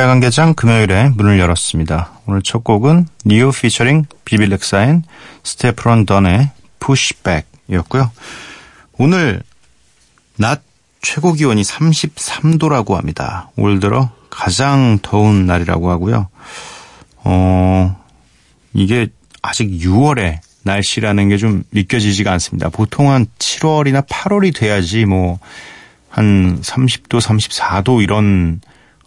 야간 개장 금요일에 문을 열었습니다. 오늘 첫 곡은 니오 피처링 비빌렉사인 스테프론 던의 푸시백이었고요. 오늘 낮 최고 기온이 33도라고 합니다. 올 들어 가장 더운 날이라고 하고요. 어, 이게 아직 6월의 날씨라는 게좀 믿겨지지가 않습니다. 보통 한 7월이나 8월이 돼야지 뭐 한 30도, 34도 이런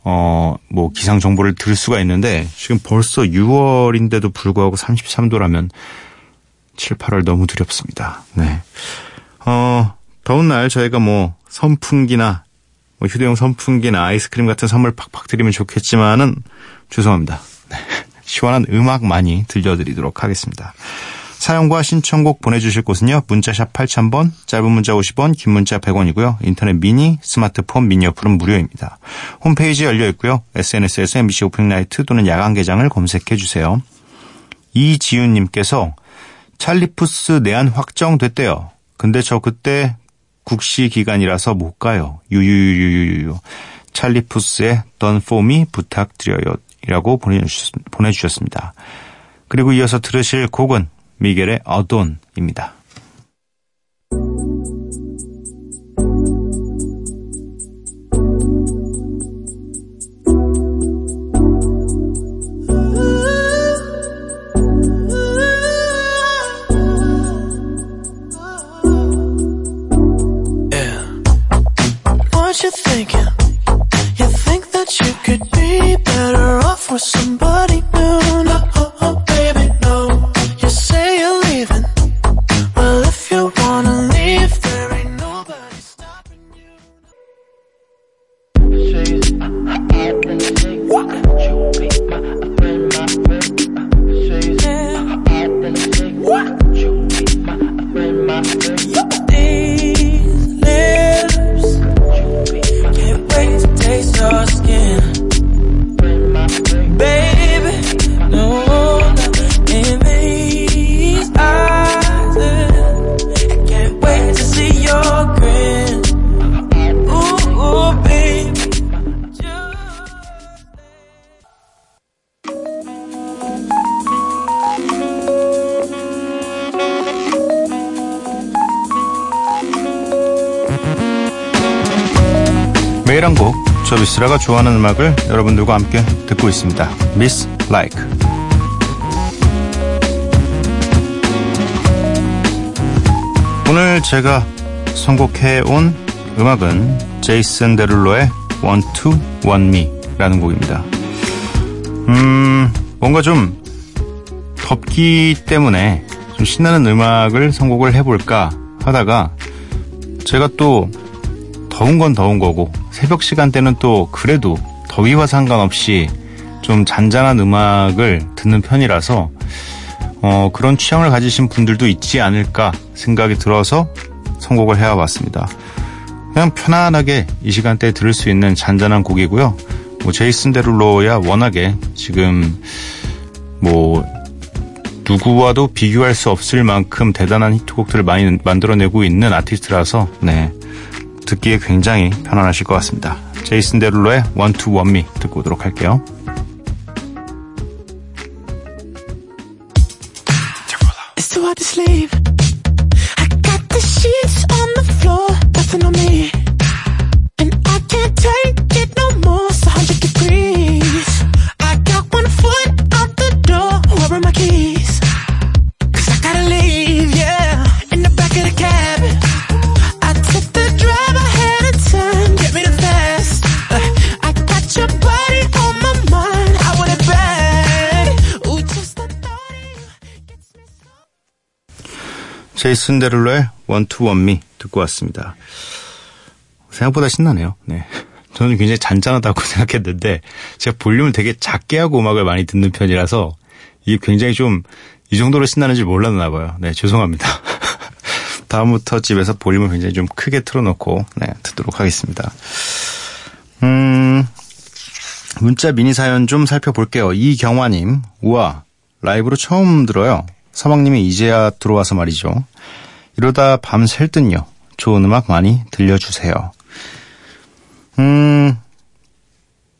어, 뭐, 기상 정보를 들을 수가 있는데, 지금 벌써 6월인데도 불구하고 33도라면 7, 8월 너무 두렵습니다. 네. 어, 더운 날 저희가 뭐, 선풍기나, 뭐 휴대용 선풍기나 아이스크림 같은 선물 팍팍 드리면 좋겠지만은, 죄송합니다. 네. 시원한 음악 많이 들려드리도록 하겠습니다. 사연과 신청곡 보내주실 곳은요. 문자샵 8000번, 짧은 문자 50원, 긴 문자 100원이고요. 인터넷 미니, 스마트폰 미니 어플은 무료입니다. 홈페이지 열려 있고요. SNS에서 MBC 오픈라이트 또는 야간 개장을 검색해 주세요. 이지윤님께서 찰리푸스 내한 확정됐대요. 근데 저 그때 국시 기간이라서 못 가요. 유유유유유. 찰리푸스의 Done For Me 부탁드려요. 이라고 보내주셨, 보내주셨습니다. 그리고 이어서 들으실 곡은 미겔의 어돈입니다. 저 미스라가 좋아하는 음악을 여러분들과 함께 듣고 있습니다. Miss Like. 오늘 제가 선곡해 온 음악은 제이슨 데룰로의 Want to Want Me라는 곡입니다. 음, 뭔가 좀 덥기 때문에 좀 신나는 음악을 선곡을 해볼까 하다가 제가 또 더운 건 더운 거고 새벽 시간대는 또 그래도 더위와 상관없이 좀 잔잔한 음악을 듣는 편이라서 어, 그런 취향을 가지신 분들도 있지 않을까 생각이 들어서 선곡을 해와봤습니다. 그냥 편안하게 이 시간대에 들을 수 있는 잔잔한 곡이고요. 뭐 제이슨 데룰로야 워낙에 지금 뭐 누구와도 비교할 수 없을 만큼 대단한 히트곡들을 많이 만들어내고 있는 아티스트라서 네 듣기에 굉장히 편안하실 것 같습니다. 제이슨 데룰로의 Want Me 듣고 오도록 할게요. 제이슨 데룰러의 Me 듣고 왔습니다. 생각보다 신나네요. 네. 저는 굉장히 잔잔하다고 생각했는데 제가 볼륨을 되게 작게 하고 음악을 많이 듣는 편이라서 이게 굉장히 좀 이 정도로 신나는지 몰랐나 봐요. 네, 죄송합니다. 다음부터 집에서 볼륨을 굉장히 좀 크게 틀어놓고 네, 듣도록 하겠습니다. 음, 문자 미니 사연 좀 살펴볼게요. 이경화님, 우와, 라이브로 처음 들어요. 서방님이 이제야 들어와서 말이죠. 이러다 밤샐 듯요. 좋은 음악 많이 들려주세요. 음,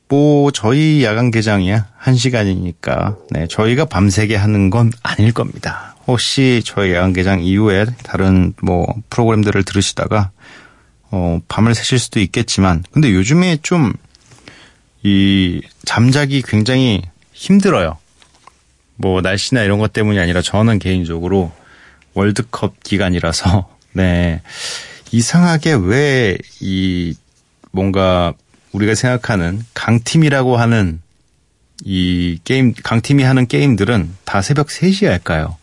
뭐, 저희 야간 개장이야. 한 시간이니까. 네, 저희가 밤새게 하는 건 아닐 겁니다. 혹시 저희 야간 개장 이후에 다른 뭐, 프로그램들을 들으시다가, 어, 밤을 새실 수도 있겠지만, 근데 요즘에 좀, 이, 잠자기 굉장히 힘들어요. 뭐, 날씨나 이런 것 때문이 아니라 저는 개인적으로 월드컵 기간이라서, 네. 이상하게 왜 이 뭔가 우리가 생각하는 강팀이라고 하는 이 게임, 강팀이 하는 게임들은 다 새벽 3시에 할까요?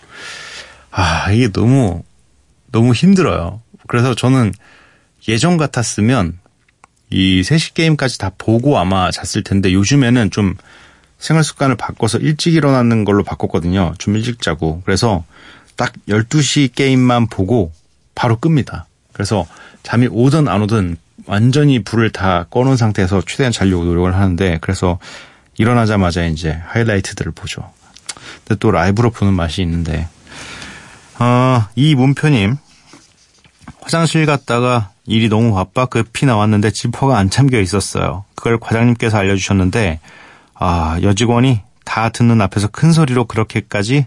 아, 이게 너무, 너무 힘들어요. 그래서 저는 예전 같았으면 이 3시 게임까지 다 보고 아마 잤을 텐데 요즘에는 좀 생활 습관을 바꿔서 일찍 일어나는 걸로 바꿨거든요. 좀 일찍 자고. 그래서 딱 12시 게임만 보고 바로 끕니다. 그래서 잠이 오든 안 오든 완전히 불을 다 꺼놓은 상태에서 최대한 자려고 노력을 하는데 그래서 일어나자마자 이제 하이라이트들을 보죠. 근데 또 라이브로 보는 맛이 있는데 어, 이 문표님 화장실 갔다가 일이 너무 바빠 급히 나왔는데 지퍼가 안 잠겨 있었어요. 그걸 과장님께서 알려주셨는데 아 여직원이 다 듣는 앞에서 큰 소리로 그렇게까지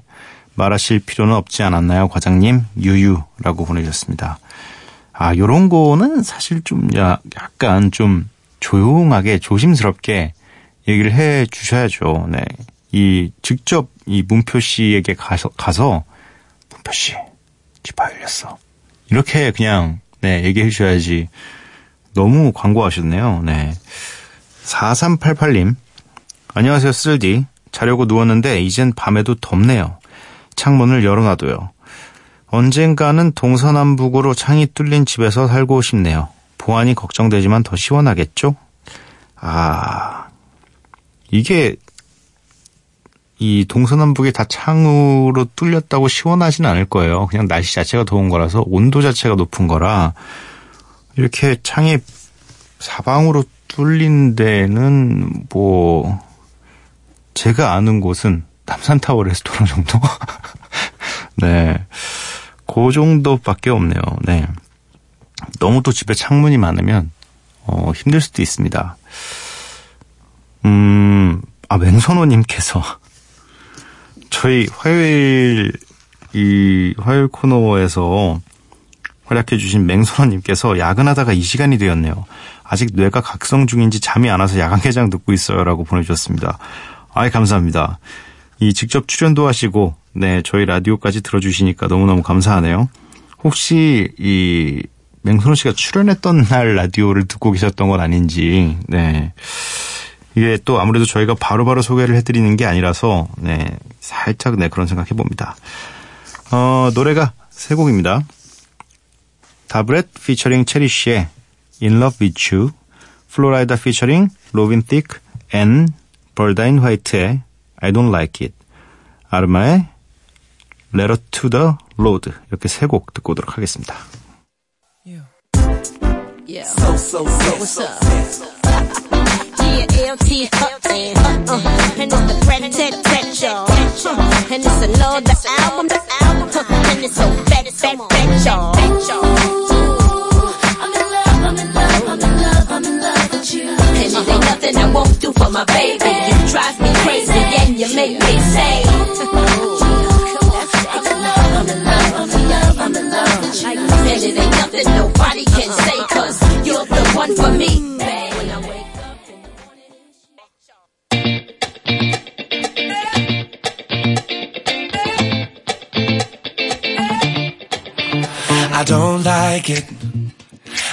말하실 필요는 없지 않았나요, 과장님? 유유라고 보내주셨습니다. 아, 요런 거는 사실 좀 야, 약간 좀 조용하게 조심스럽게 얘기를 해 주셔야죠. 네. 이 직접 이 문표 씨에게 가서 가서 문표 씨 지파 열렸어. 이렇게 그냥 네, 얘기해 주셔야지. 너무 광고하셨네요. 네. 4388님. 안녕하세요, 쓸디. 자려고 누웠는데 이젠 밤에도 덥네요. 창문을 열어놔도요. 언젠가는 동서남북으로 창이 뚫린 집에서 살고 싶네요. 보안이 걱정되지만 더 시원하겠죠? 아, 이게 이 동서남북이 다 창으로 뚫렸다고 시원하진 않을 거예요. 그냥 날씨 자체가 더운 거라서 온도 자체가 높은 거라 이렇게 창이 사방으로 뚫린 데는 뭐 제가 아는 곳은 남산타워 레스토랑 정도? 네. 그 정도밖에 없네요. 네. 너무 또 집에 창문이 많으면 어, 힘들 수도 있습니다. 음, 아 맹선호님께서 저희 화요일 이 화요일 코너에서 활약해 주신 맹선호님께서 야근하다가 이 시간이 되었네요. 아직 뇌가 각성 중인지 잠이 안 와서 야간 개장 듣고 있어요 라고 보내주셨습니다. 아이 감사합니다. 이 직접 출연도 하시고 네, 저희 라디오까지 들어주시니까 너무너무 감사하네요. 혹시 이 맹선호 씨가 출연했던 날 라디오를 듣고 계셨던 건 아닌지, 네. 이게 또 아무래도 저희가 바로바로 바로 소개를 해드리는 게 아니라서, 네, 살짝 네, 그런 생각 해봅니다. 어, 노래가 세 곡입니다. Da Brat 피처링 Cherish의 In Love With You, Flo Rida 피처링 로빈 틱, 앤 벌다인 화이트의 I Don't Like It, 아르마의 Letter to the Road 이렇게 세 곡 듣고 오도록 하겠습니다. Yeah. So, so, so, what's up? yeah, LT, uh, uh, uh, and it's the Fred Ted Ted, y'all. And it's another album, the album, and it's so fat, fat, fat, y'all. And it ain't nothing I won't do for my baby. You drive me crazy and you make me say. And it ain't nothing nobody can say, cause you're the one for me. I don't like it.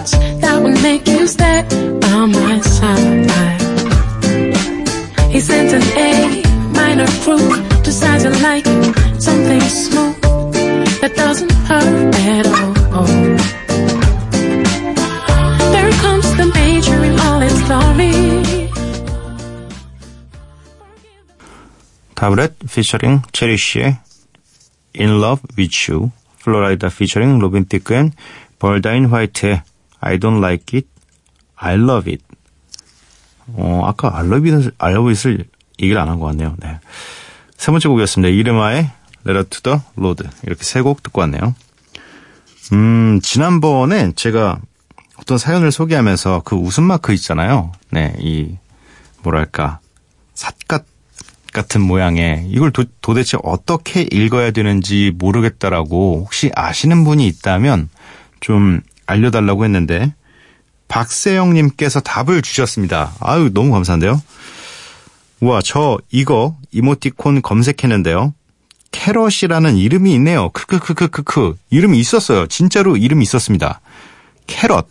the cards that would make you stay by my side. He sent an A minor fruit, two sides alike, something smooth that doesn't hurt at all. There comes the major in all its glory. 타브렛 피처링 체리쉬의 In Love With You, 플로라이다 피처링 로빈 티크 앤 벌다인 화이트의 I Don't Like It, I Love It. 어, 아까 I Love It, I Love It을 얘기를 안 한 것 같네요. 네. 세 번째 곡이었습니다. Irma의 Letter to the Lord. 이렇게 세 곡 듣고 왔네요. 음, 지난번에 제가 어떤 사연을 소개하면서 그 웃음 마크 있잖아요. 네, 이, 뭐랄까, 삿갓 같은 모양의 이걸 도, 도대체 어떻게 읽어야 되는지 모르겠다라고 혹시 아시는 분이 있다면 좀 알려달라고 했는데 박세영님께서 답을 주셨습니다. 아유 너무 감사한데요. 우와 저 이거 이모티콘 검색했는데요. 캐럿이라는 이름이 있네요. 크크크크크크 이름이 있었어요. 진짜로 이름이 있었습니다. 캐럿.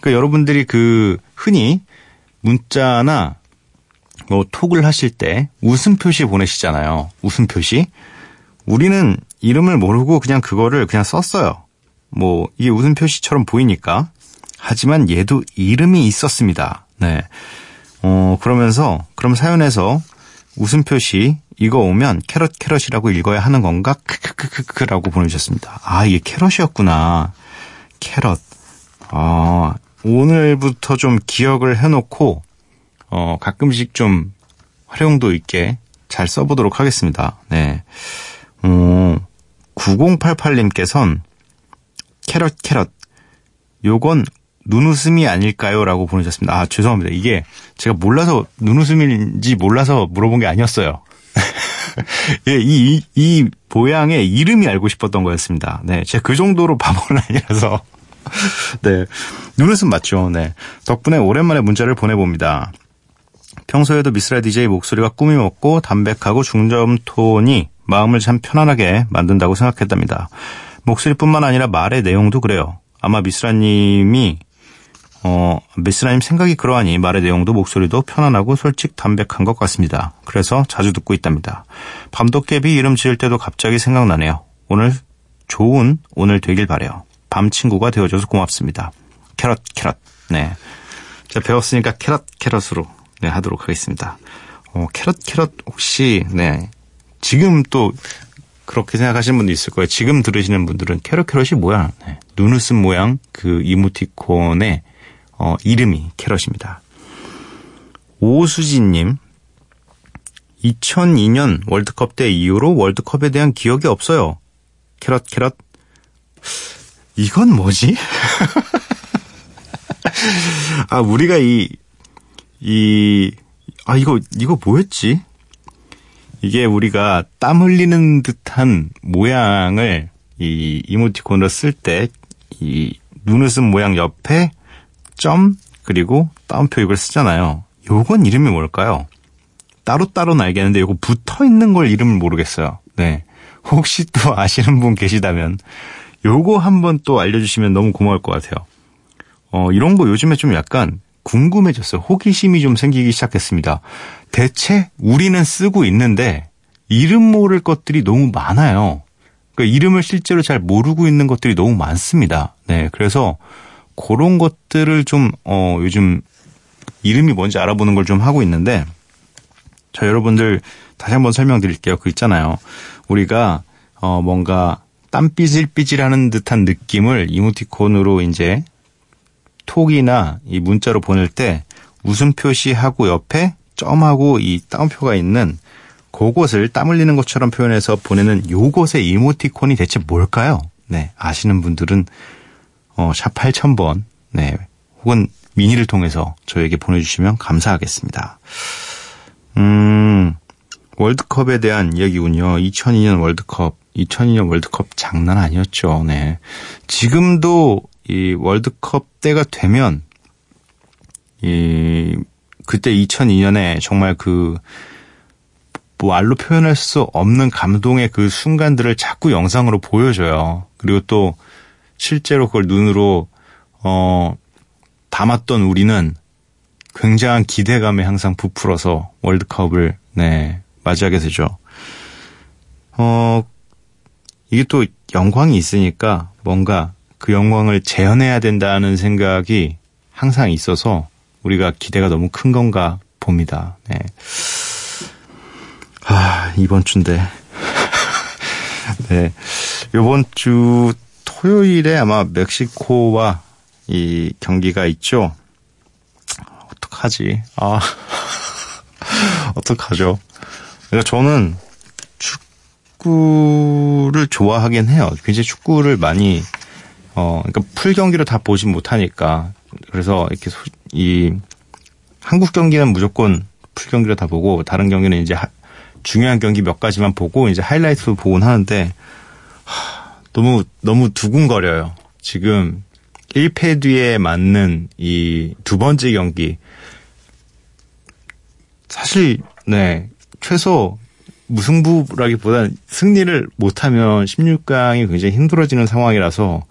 그러니까 여러분들이 그 흔히 문자나 뭐 톡을 하실 때 웃음 표시 보내시잖아요. 웃음 표시. 우리는 이름을 모르고 그냥 그거를 그냥 썼어요. 뭐 이게 웃음 표시처럼 보이니까. 하지만 얘도 이름이 있었습니다. 네. 어 그러면서 그럼 사연에서 웃음 표시 이거 오면 캐럿 캐럿이라고 읽어야 하는 건가? 크크크크크라고 보내주셨습니다. 아 이게 캐럿이었구나. 캐럿. 아 오늘부터 좀 기억을 해놓고 어, 가끔씩 좀 활용도 있게 잘 써보도록 하겠습니다. 네. 어, 9088님께선 캐럿 캐럿 요건 눈웃음이 아닐까요? 라고 보내주셨습니다. 아, 죄송합니다. 이게 제가 몰라서 눈웃음인지 몰라서 물어본 게 아니었어요. 예, 이, 이, 이 모양의 이름이 알고 싶었던 거였습니다. 네. 제가 그 정도로 바보는 아니라서. 네. 눈웃음 맞죠. 네. 덕분에 오랜만에 문자를 보내봅니다. 평소에도 미스라 DJ 목소리가 꾸밈 없고 담백하고 중저음 톤이 마음을 참 편안하게 만든다고 생각했답니다. 목소리뿐만 아니라 말의 내용도 그래요. 아마 미스라님이 어, 미스라님 생각이 그러하니 말의 내용도 목소리도 편안하고 솔직 담백한 것 같습니다. 그래서 자주 듣고 있답니다. 밤도깨비 이름 지을 때도 갑자기 생각나네요. 오늘 좋은 오늘 되길 바래요. 밤 친구가 되어줘서 고맙습니다. caret caret. 네. 제가 배웠으니까 caret caret으로 네, 하도록 하겠습니다. 어, caret caret 혹시 네. 지금 또 그렇게 생각하시는 분도 있을 거예요. 지금 들으시는 분들은 caret caret이 뭐야? 네. 눈웃음 모양 그 이모티콘의 어, 이름이 caret입니다. 오수진님, 2002년 월드컵 때 이후로 월드컵에 대한 기억이 없어요. 캐럿 캐럿. 이건 뭐지? 아, 우리가 이, 이, 아, 이거, 이거 뭐였지? 이게 우리가 땀 흘리는 듯한 모양을 이 이모티콘으로 쓸 때 이 눈웃음 모양 옆에 점 그리고 따옴표 이걸 쓰잖아요. 요건 이름이 뭘까요? 따로따로는 알겠는데 요거 붙어 있는 걸 이름을 모르겠어요. 네. 혹시 또 아시는 분 계시다면 요거 한번 또 알려주시면 너무 고마울 것 같아요. 어, 이런 거 요즘에 좀 약간 궁금해졌어요. 호기심이 좀 생기기 시작했습니다. 대체 우리는 쓰고 있는데 이름 모를 것들이 너무 많아요. 그러니까 이름을 실제로 잘 모르고 있는 것들이 너무 많습니다. 네, 그래서 그런 것들을 좀 어, 요즘 이름이 뭔지 알아보는 걸 좀 하고 있는데 자 여러분들 다시 한번 설명드릴게요. 그 있잖아요. 우리가 어, 뭔가 땀 삐질삐질 하는 듯한 느낌을 이모티콘으로 이제 톡이나 이 문자로 보낼 때 웃음 표시하고 옆에 점하고 이 따옴표가 있는 그곳을 땀 흘리는 것처럼 표현해서 보내는 요것의 이모티콘이 대체 뭘까요? 네, 아시는 분들은 어, 샵 8000번, 네, 혹은 미니를 통해서 저에게 보내주시면 감사하겠습니다. 음, 월드컵에 대한 이야기군요. 2002년 월드컵. 2002년 월드컵 장난 아니었죠. 네. 지금도 이 월드컵 때가 되면 이 그때 2002년에 정말 그 말로 표현할 수 없는 감동의 그 순간들을 자꾸 영상으로 보여줘요. 그리고 또 실제로 그걸 눈으로 어 담았던 우리는 굉장한 기대감에 항상 부풀어서 월드컵을 네 맞이하게 되죠. 어 이게 또 영광이 있으니까 뭔가 그 영광을 재현해야 된다는 생각이 항상 있어서 우리가 기대가 너무 큰 건가 봅니다. 네. 아, 이번 주인데. 네. 요번 주 토요일에 아마 멕시코와 이 경기가 있죠. 어떡하지? 아. 어떡하죠? 그러니까 저는 축구를 좋아하긴 해요. 굉장히 축구를 많이 어 그러니까 풀 경기로 다 보진 못하니까 그래서 이렇게 소, 이 한국 경기는 무조건 풀 경기로 다 보고 다른 경기는 이제 하, 중요한 경기 몇 가지만 보고 이제 하이라이트 보곤 하는데 하, 너무 너무 두근거려요. 지금 1패 뒤에 맞는 이 두 번째 경기 사실 네 최소 무승부라기보다는 승리를 못하면 16강이 굉장히 힘들어지는 상황이라서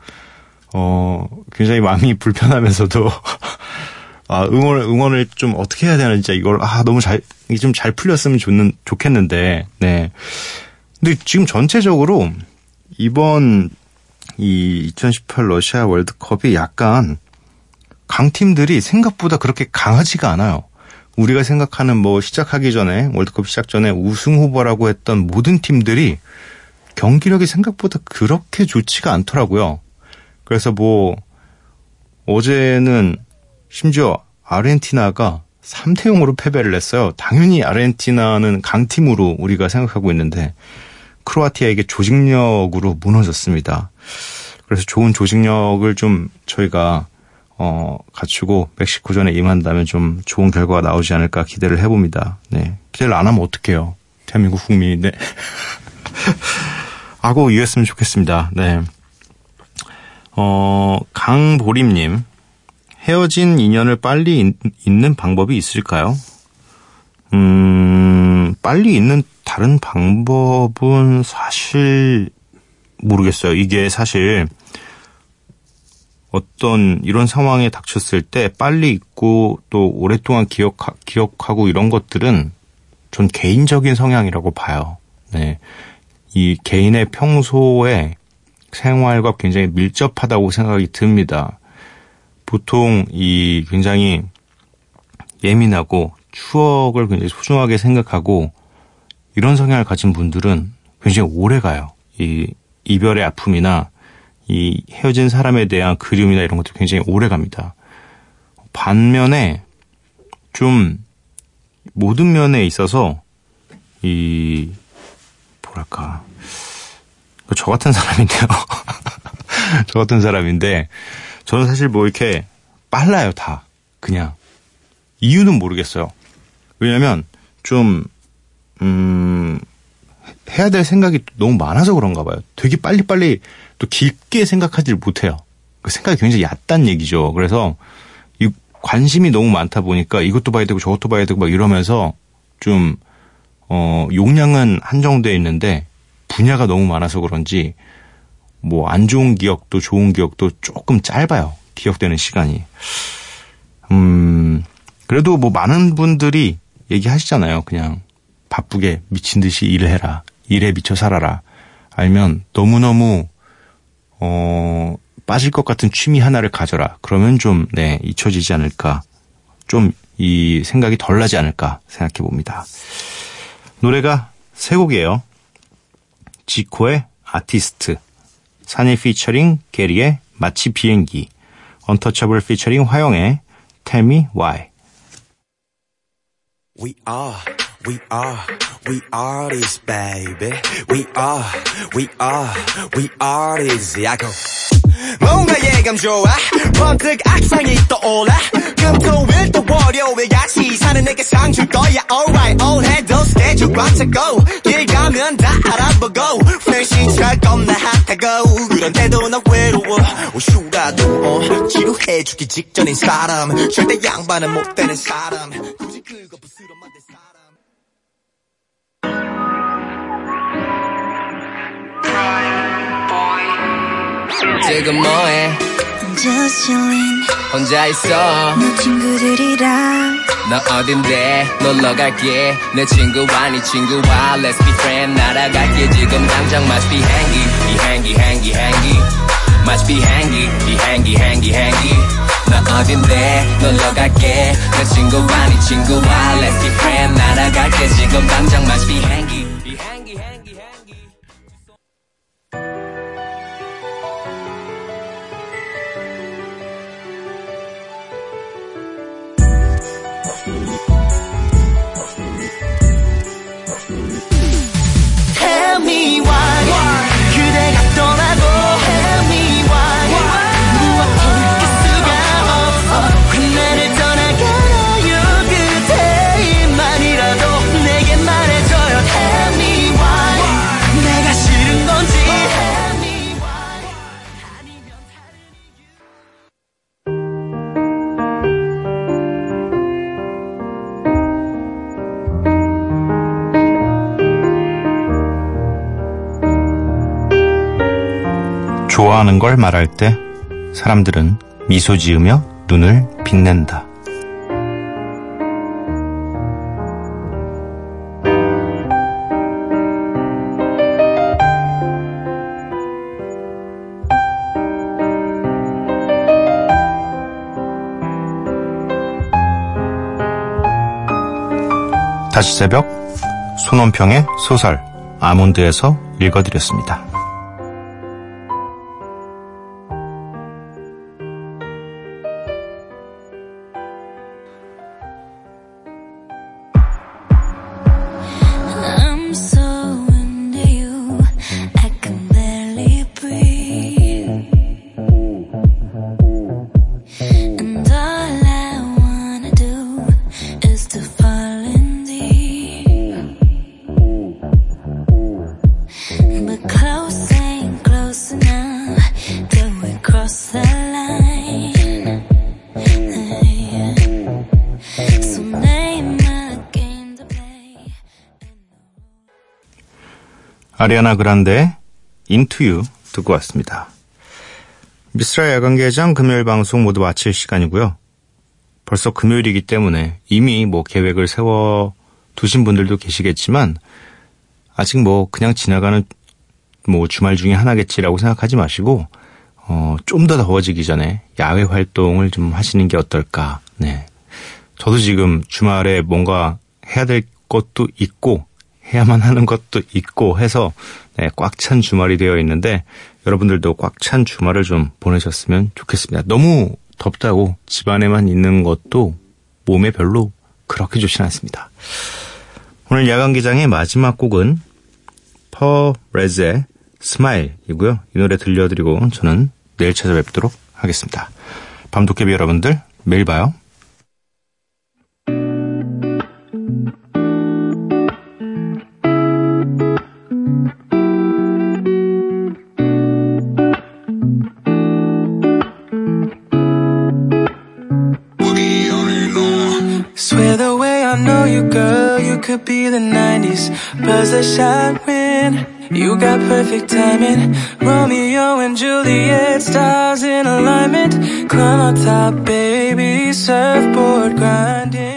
어 굉장히 마음이 불편하면서도 아 응원 응원을 좀 어떻게 해야 되나 진짜 이걸 아 너무 잘 좀 잘 풀렸으면 좋는 좋겠는데 네 근데 지금 전체적으로 이번 이 2018 러시아 월드컵이 약간 강팀들이 생각보다 그렇게 강하지가 않아요. 우리가 생각하는 뭐 시작하기 전에 월드컵 시작 전에 우승 후보라고 했던 모든 팀들이 경기력이 생각보다 그렇게 좋지가 않더라고요. 그래서 뭐 어제는 심지어 아르헨티나가 3대 0으로 패배를 했어요. 당연히 아르헨티나는 강팀으로 우리가 생각하고 있는데 크로아티아에게 조직력으로 무너졌습니다. 그래서 좋은 조직력을 좀 저희가 어, 갖추고 멕시코전에 임한다면 좀 좋은 결과가 나오지 않을까 기대를 해봅니다. 네. 기대를 안 하면 어떡해요. 대한민국 국민인데. 하고 이랬으면 좋겠습니다. 네. 어, 강보림님. 헤어진 인연을 빨리 잊는 방법이 있을까요? 음, 빨리 잊는 다른 방법은 사실 모르겠어요. 이게 사실 어떤 이런 상황에 닥쳤을 때 빨리 잊고 또 오랫동안 기억, 기억하고 이런 것들은 전 개인적인 성향이라고 봐요. 네. 이 개인의 평소에 생활과 굉장히 밀접하다고 생각이 듭니다. 보통 이 굉장히 예민하고 추억을 굉장히 소중하게 생각하고 이런 성향을 가진 분들은 굉장히 오래 가요. 이 이별의 아픔이나 이 헤어진 사람에 대한 그리움이나 이런 것도 굉장히 오래 갑니다. 반면에 좀 모든 면에 있어서 이 뭐랄까 저 같은 사람인데요. 저 같은 사람인데 저는 사실 뭐 이렇게 빨라요 다 그냥 이유는 모르겠어요. 왜냐면 좀 음. 해야 될 생각이 너무 많아서 그런가 봐요. 되게 빨리빨리 또 깊게 생각하지를 못해요. 그 생각이 굉장히 얕단 얘기죠. 그래서 이 관심이 너무 많다 보니까 이것도 봐야 되고 저것도 봐야 되고 막 이러면서 좀, 어, 용량은 한정되어 있는데 분야가 너무 많아서 그런지 뭐 안 좋은 기억도 좋은 기억도 조금 짧아요. 기억되는 시간이. 음, 그래도 뭐 많은 분들이 얘기하시잖아요. 그냥 바쁘게 미친 듯이 일을 해라. 일에 미쳐 살아라. 알면 너무너무 어 빠질 것 같은 취미 하나를 가져라. 그러면 좀 네, 잊혀지지 않을까. 좀 이 생각이 덜 나지 않을까 생각해 봅니다. 노래가 세 곡이에요. 지코의 아티스트, 산이 피처링 게리의 마치 비행기, 언터처블 피처링 화영의 Me Why. We are, we are, we are this baby. We are, we are, we are this. Go. 뭔가 예감 좋아? 번뜩 악상이 떠올라? 금토일 또 월요일 같이 사는 내게 상 줄 거야. Alright 오늘도 스케줄 꽉 차고 길 가면 다 알아보고. 회시찰 겁나 핫하고. 그런데도 나 외로워. 오슈라도 어, 지루해주기 직전인 사람. 절대 양반은 못 되는 사람. 굳이 그거 부스러 지금 뭐해 Just chillin' 혼자 있어 내 친구들이랑 너 어딘데 놀러 갈게 내 친구와 네 친구와 Let's be friend 날아갈게 지금 당장 must be hangy be hangy hangy hangy must be hangy be hangy hangy hangy 너 어딘데 놀러 갈게 내 친구와 네 친구와 Let's be friend 날아갈게 지금 당장 must be hangy 좋아하는 걸 말할 때 사람들은 미소 지으며 눈을 빛낸다. 다시 새벽 손원평의 소설 아몬드에서 읽어드렸습니다. Play 아리아나 Into You 듣고 왔습니다. 미스라 야간개장 금요일 방송 모두 마칠 시간이고요. 벌써 금요일이기 때문에 이미 뭐 계획을 세워 두신 분들도 계시겠지만 아직 뭐 그냥 지나가는 뭐 주말 중에 하나겠지라고 생각하지 마시고 어, 좀 더 더워지기 전에 야외 활동을 좀 하시는 게 어떨까. 네. 저도 지금 주말에 뭔가 해야 될 것도 있고 해야만 하는 것도 있고 해서 네, 꽉 찬 주말이 되어 있는데 여러분들도 꽉 찬 주말을 좀 보내셨으면 좋겠습니다. 너무 덥다고 집 안에만 있는 것도 몸에 별로 그렇게 좋진 않습니다. 오늘 야간 기장의 마지막 곡은 퍼레즈의 스마일이고요. 이 노래 들려드리고 저는 내일 찾아뵙도록 하겠습니다. 밤도깨비 여러분들 매일 봐요. The 90s. Buzz a shot when you got perfect timing. Romeo and Juliet, stars in alignment. Climb on top, baby, surfboard grinding.